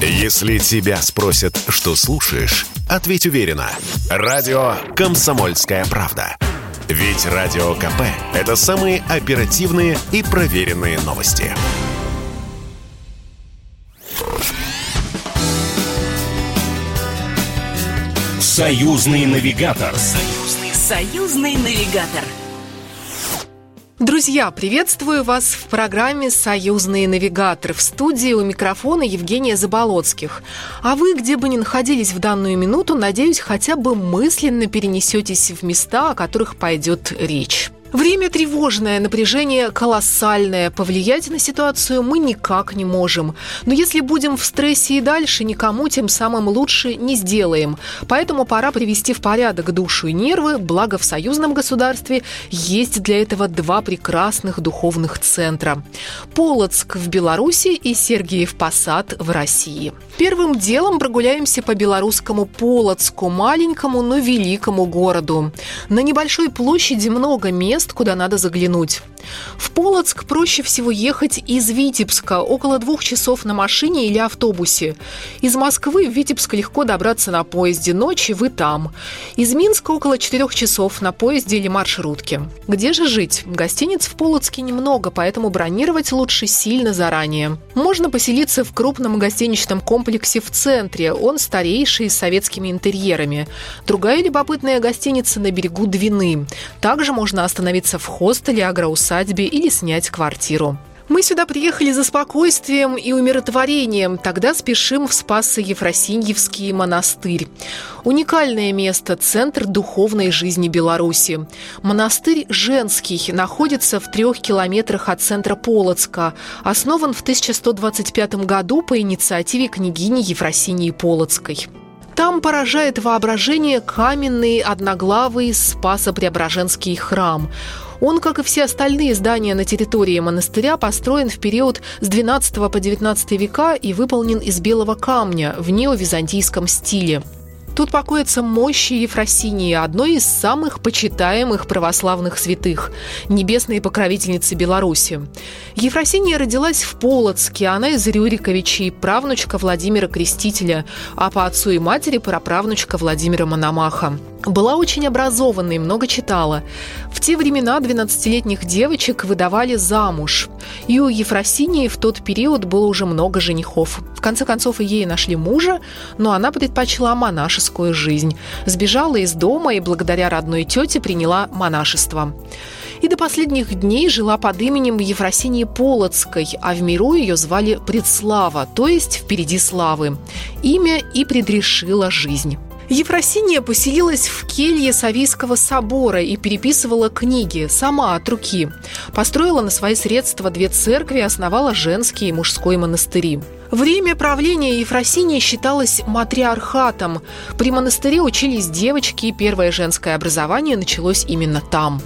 Если тебя спросят, что слушаешь, ответь уверенно. Радио «Комсомольская правда». Ведь Радио КП – это самые оперативные и проверенные новости. Союзный навигатор. Союзный, союзный навигатор. Друзья, приветствую вас в программе «Союзные навигаторы». В студии у микрофона Евгения Заболоцких. А вы, где бы ни находились в данную минуту, надеюсь, хотя бы мысленно перенесетесь в места, о которых пойдет речь. Время тревожное, напряжение колоссальное. Повлиять на ситуацию мы никак не можем. Но если будем в стрессе и дальше, никому тем самым лучше не сделаем. Поэтому пора привести в порядок душу и нервы, благо в союзном государстве есть для этого два прекрасных духовных центра. Полоцк в Беларуси и Сергиев Посад в России. Первым делом прогуляемся по белорусскому Полоцку, маленькому, но великому городу. На небольшой площади много мест, куда надо заглянуть. В Полоцк проще всего ехать из Витебска, около двух часов на машине или автобусе. Из Москвы в Витебск легко добраться на поезде, ночью вы там. Из Минска около четырех часов на поезде или маршрутке. Где же жить? Гостиниц в Полоцке немного, поэтому бронировать лучше сильно заранее. Можно поселиться в крупном гостиничном комплексе в центре. Он старейший, с советскими интерьерами. Другая любопытная гостиница на берегу Двины. Также можно остановиться в хостеле агроусадьбе или снять квартиру. Мы сюда приехали за спокойствием и умиротворением. Тогда спешим в Спассо-Ефросиньевский монастырь. Уникальное место – центр духовной жизни Беларуси. Монастырь женский, находится в трех километрах от центра Полоцка. Основан в 1125 году по инициативе княгини Ефросинии Полоцкой. Там поражает воображение каменный одноглавый Спасо-Преображенский храм. Он, как и все остальные здания на территории монастыря, построен в период с 12 по 19 века и выполнен из белого камня в неовизантийском стиле. Тут покоятся мощи Ефросинии, одной из самых почитаемых православных святых, небесной покровительницы Беларуси. Ефросиния родилась в Полоцке, она из Рюриковичей, правнучка Владимира Крестителя, а по отцу и матери праправнучка Владимира Мономаха. Была очень образованной, много читала. В те времена 12-летних девочек выдавали замуж. И у Ефросинии в тот период было уже много женихов. В конце концов, и ей нашли мужа, но она предпочла монашескую жизнь. Сбежала из дома и благодаря родной тете приняла монашество и до последних дней жила под именем Ефросинии Полоцкой, а в миру ее звали Предслава, то есть «Впереди славы». Имя и предрешила жизнь. Ефросиния поселилась в келье Савийского собора и переписывала книги сама от руки. Построила на свои средства две церкви, основала женский и мужской монастыри. Время правления Ефросинии считалось матриархатом. При монастыре учились девочки, и первое женское образование началось именно там.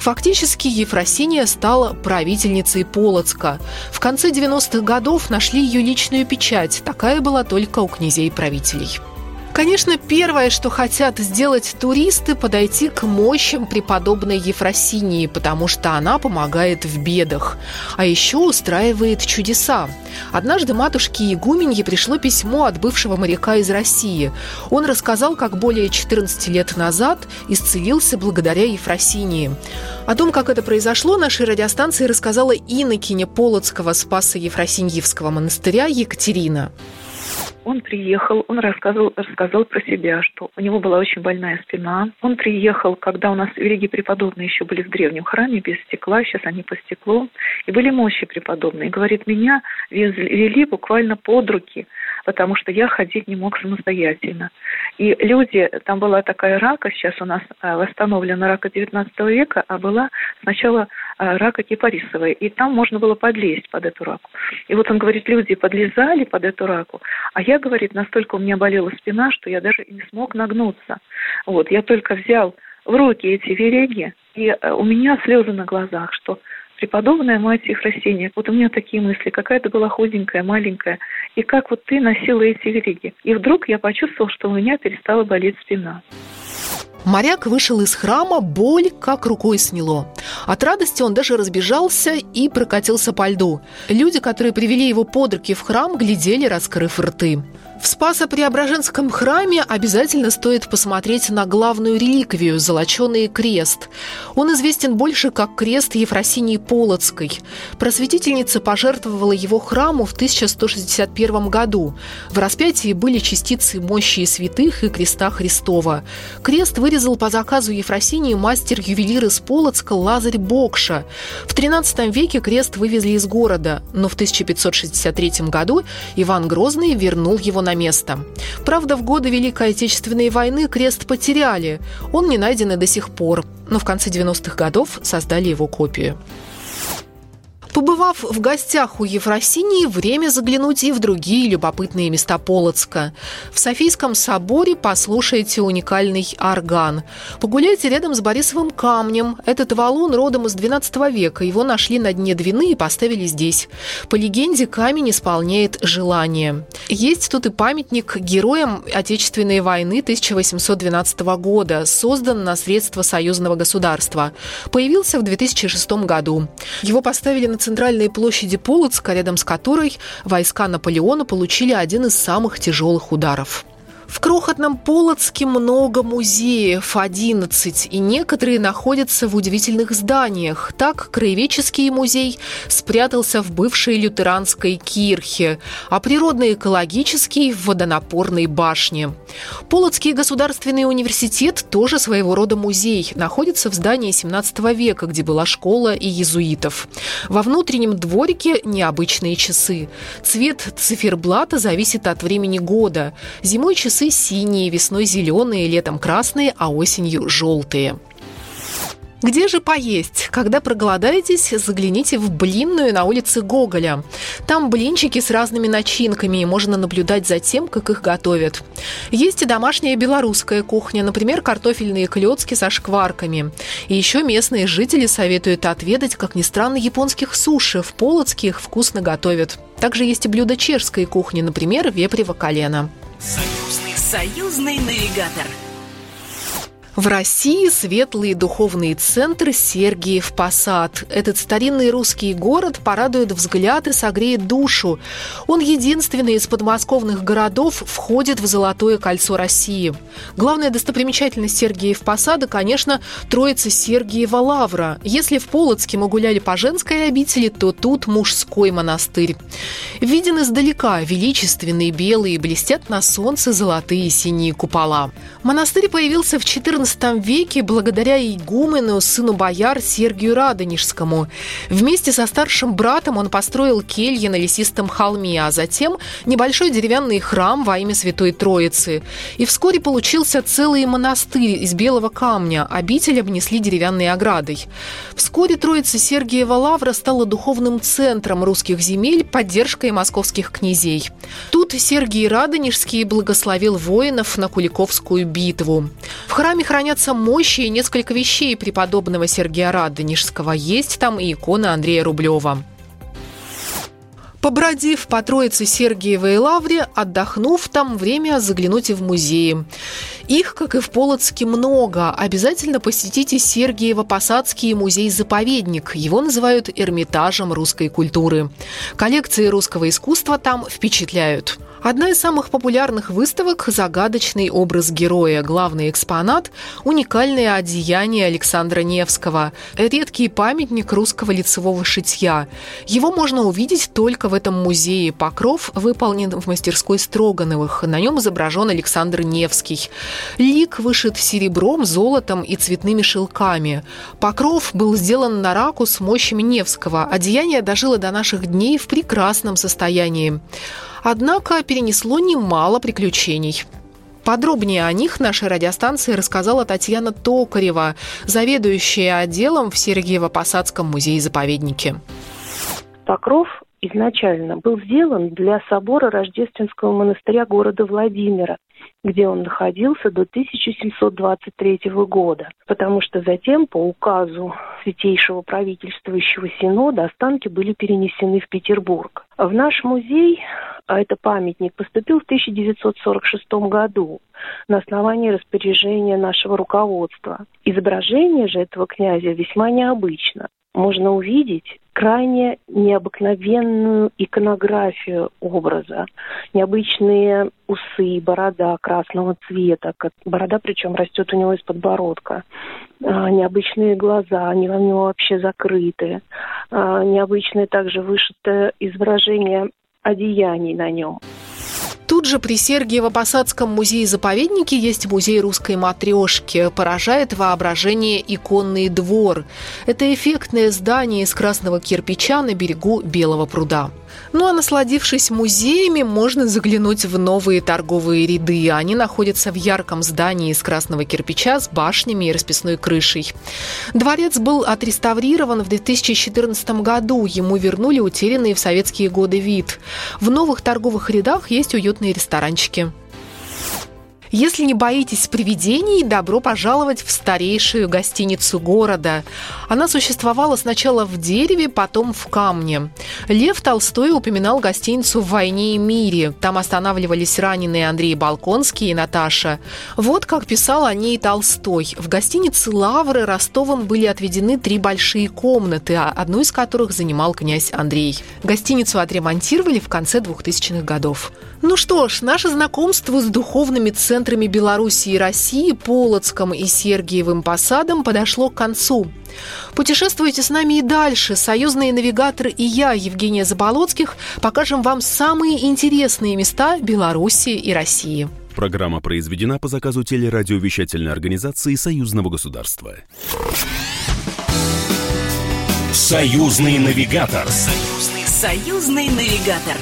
Фактически Ефросиния стала правительницей Полоцка. В конце 90-х годов нашли ее личную печать. Такая была только у князей-правителей. Конечно, первое, что хотят сделать туристы, подойти к мощам преподобной Ефросинии, потому что она помогает в бедах, а еще устраивает чудеса. Однажды матушке Игуменье пришло письмо от бывшего моряка из России. Он рассказал, как более 14 лет назад исцелился благодаря Ефросинии. О том, как это произошло, нашей радиостанции рассказала инокиня Полоцкого Спаса Ефросиньевского монастыря Екатерина. Он приехал, он рассказывал, рассказал про себя, что у него была очень больная спина. Он приехал, когда у нас великие преподобные еще были в древнем храме, без стекла, сейчас они по стеклу. И были мощи преподобные. Говорит, меня вели буквально под руки, потому что я ходить не мог самостоятельно. И люди, там была такая рака, сейчас у нас э, восстановлена рака 19 века, а была сначала рака кипарисовая, и там можно было подлезть под эту раку. И вот он говорит, люди подлезали под эту раку, а я, говорит, настолько у меня болела спина, что я даже не смог нагнуться. Вот, я только взял в руки эти вереги, и э, у меня слезы на глазах, что преподобная мать их растения. Вот у меня такие мысли. Какая ты была худенькая, маленькая. И как вот ты носила эти вериги. И вдруг я почувствовал, что у меня перестала болеть спина. Моряк вышел из храма, боль как рукой сняло. От радости он даже разбежался и прокатился по льду. Люди, которые привели его под руки в храм, глядели, раскрыв рты. В Спасо-Преображенском храме обязательно стоит посмотреть на главную реликвию – золоченый крест. Он известен больше как крест Ефросинии Полоцкой. Просветительница пожертвовала его храму в 1161 году. В распятии были частицы мощи святых и креста Христова. Крест вырезал по заказу Ефросинии мастер-ювелир из Полоцка Лазарь Бокша. В XIII веке крест вывезли из города, но в 1563 году Иван Грозный вернул его на место. Правда, в годы Великой Отечественной войны крест потеряли. Он не найден и до сих пор, но в конце 90-х годов создали его копию. Побывав в гостях у Ефросинии, время заглянуть и в другие любопытные места Полоцка. В Софийском соборе послушайте уникальный орган. Погуляйте рядом с Борисовым камнем. Этот валун родом из XII века. Его нашли на дне Двины и поставили здесь. По легенде, камень исполняет желание. Есть тут и памятник героям Отечественной войны 1812 года, создан на средства союзного государства. Появился в 2006 году. Его поставили на центральной площади Полоцка, рядом с которой войска Наполеона получили один из самых тяжелых ударов. В крохотном Полоцке много музеев, 11, и некоторые находятся в удивительных зданиях. Так, Краеведческий музей спрятался в бывшей лютеранской кирхе, а природно-экологический – в водонапорной башне. Полоцкий государственный университет тоже своего рода музей, находится в здании 17 века, где была школа и езуитов. Во внутреннем дворике необычные часы. Цвет циферблата зависит от времени года. Зимой часы часы синие, весной зеленые, летом красные, а осенью желтые. Где же поесть? Когда проголодаетесь, загляните в блинную на улице Гоголя. Там блинчики с разными начинками, и можно наблюдать за тем, как их готовят. Есть и домашняя белорусская кухня, например, картофельные клетки со шкварками. И еще местные жители советуют отведать, как ни странно, японских суши. В Полоцке их вкусно готовят. Также есть и блюда чешской кухни, например, вепрево колено. Союзный, союзный навигатор. В России светлый духовный центр Сергиев Посад. Этот старинный русский город порадует взгляд и согреет душу. Он единственный из подмосковных городов входит в Золотое кольцо России. Главная достопримечательность Сергиев Посада, конечно, Троица Сергиева Лавра. Если в Полоцке мы гуляли по женской обители, то тут мужской монастырь. Виден издалека величественные белые блестят на солнце золотые синие купола. Монастырь появился в 14 XIV веке благодаря игумену, сыну бояр Сергию Радонежскому. Вместе со старшим братом он построил кельи на лесистом холме, а затем небольшой деревянный храм во имя Святой Троицы. И вскоре получился целый монастырь из белого камня, обитель обнесли деревянной оградой. Вскоре Троица Сергиева Лавра стала духовным центром русских земель, поддержкой московских князей. Тут Сергий Радонежский благословил воинов на Куликовскую битву. В храме хранятся мощи и несколько вещей преподобного Сергия Радонежского. Есть там и икона Андрея Рублева. Побродив по Троице Сергиевой Лавре, отдохнув там, время заглянуть и в музеи. Их, как и в Полоцке, много. Обязательно посетите Сергиево-Посадский музей-заповедник. Его называют Эрмитажем русской культуры. Коллекции русского искусства там впечатляют. Одна из самых популярных выставок – загадочный образ героя. Главный экспонат – уникальное одеяние Александра Невского. Редкий памятник русского лицевого шитья. Его можно увидеть только в этом музее. Покров выполнен в мастерской Строгановых. На нем изображен Александр Невский. Лик вышит серебром, золотом и цветными шелками. Покров был сделан на раку с мощами Невского. Одеяние дожило до наших дней в прекрасном состоянии. Однако перенесло немало приключений. Подробнее о них нашей радиостанции рассказала Татьяна Токарева, заведующая отделом в Сергиево-Посадском музее-заповеднике. Покров изначально был сделан для собора Рождественского монастыря города Владимира, где он находился до 1723 года, потому что затем по указу Святейшего правительствующего синода останки были перенесены в Петербург. В наш музей, а это памятник, поступил в 1946 году на основании распоряжения нашего руководства. Изображение же этого князя весьма необычно. Можно увидеть крайне необыкновенную иконографию образа. Необычные усы, борода красного цвета. Борода причем растет у него из подбородка. А, необычные глаза, они у него вообще закрыты. А, необычное также вышитое изображение одеяний на нем. Тут же при Сергиево-Посадском музее-заповеднике есть музей русской матрешки. Поражает воображение иконный двор. Это эффектное здание из красного кирпича на берегу Белого пруда. Ну а насладившись музеями, можно заглянуть в новые торговые ряды. Они находятся в ярком здании из красного кирпича с башнями и расписной крышей. Дворец был отреставрирован в 2014 году. Ему вернули утерянный в советские годы вид. В новых торговых рядах есть уютные ресторанчики. Если не боитесь привидений, добро пожаловать в старейшую гостиницу города. Она существовала сначала в дереве, потом в камне. Лев Толстой упоминал гостиницу в «Войне и мире». Там останавливались раненые Андрей Балконский и Наташа. Вот как писал о ней Толстой. В гостинице «Лавры» Ростовым были отведены три большие комнаты, одну из которых занимал князь Андрей. Гостиницу отремонтировали в конце 2000-х годов. Ну что ж, наше знакомство с духовными центрами Беларуси и России, Полоцком и Сергиевым Посадом подошло к концу. Путешествуйте с нами и дальше. Союзные навигаторы и я, Евгения Заболоцких, покажем вам самые интересные места Беларуси и России. Программа произведена по заказу телерадиовещательной организации Союзного государства. Союзный навигатор. Союзный, союзный навигатор.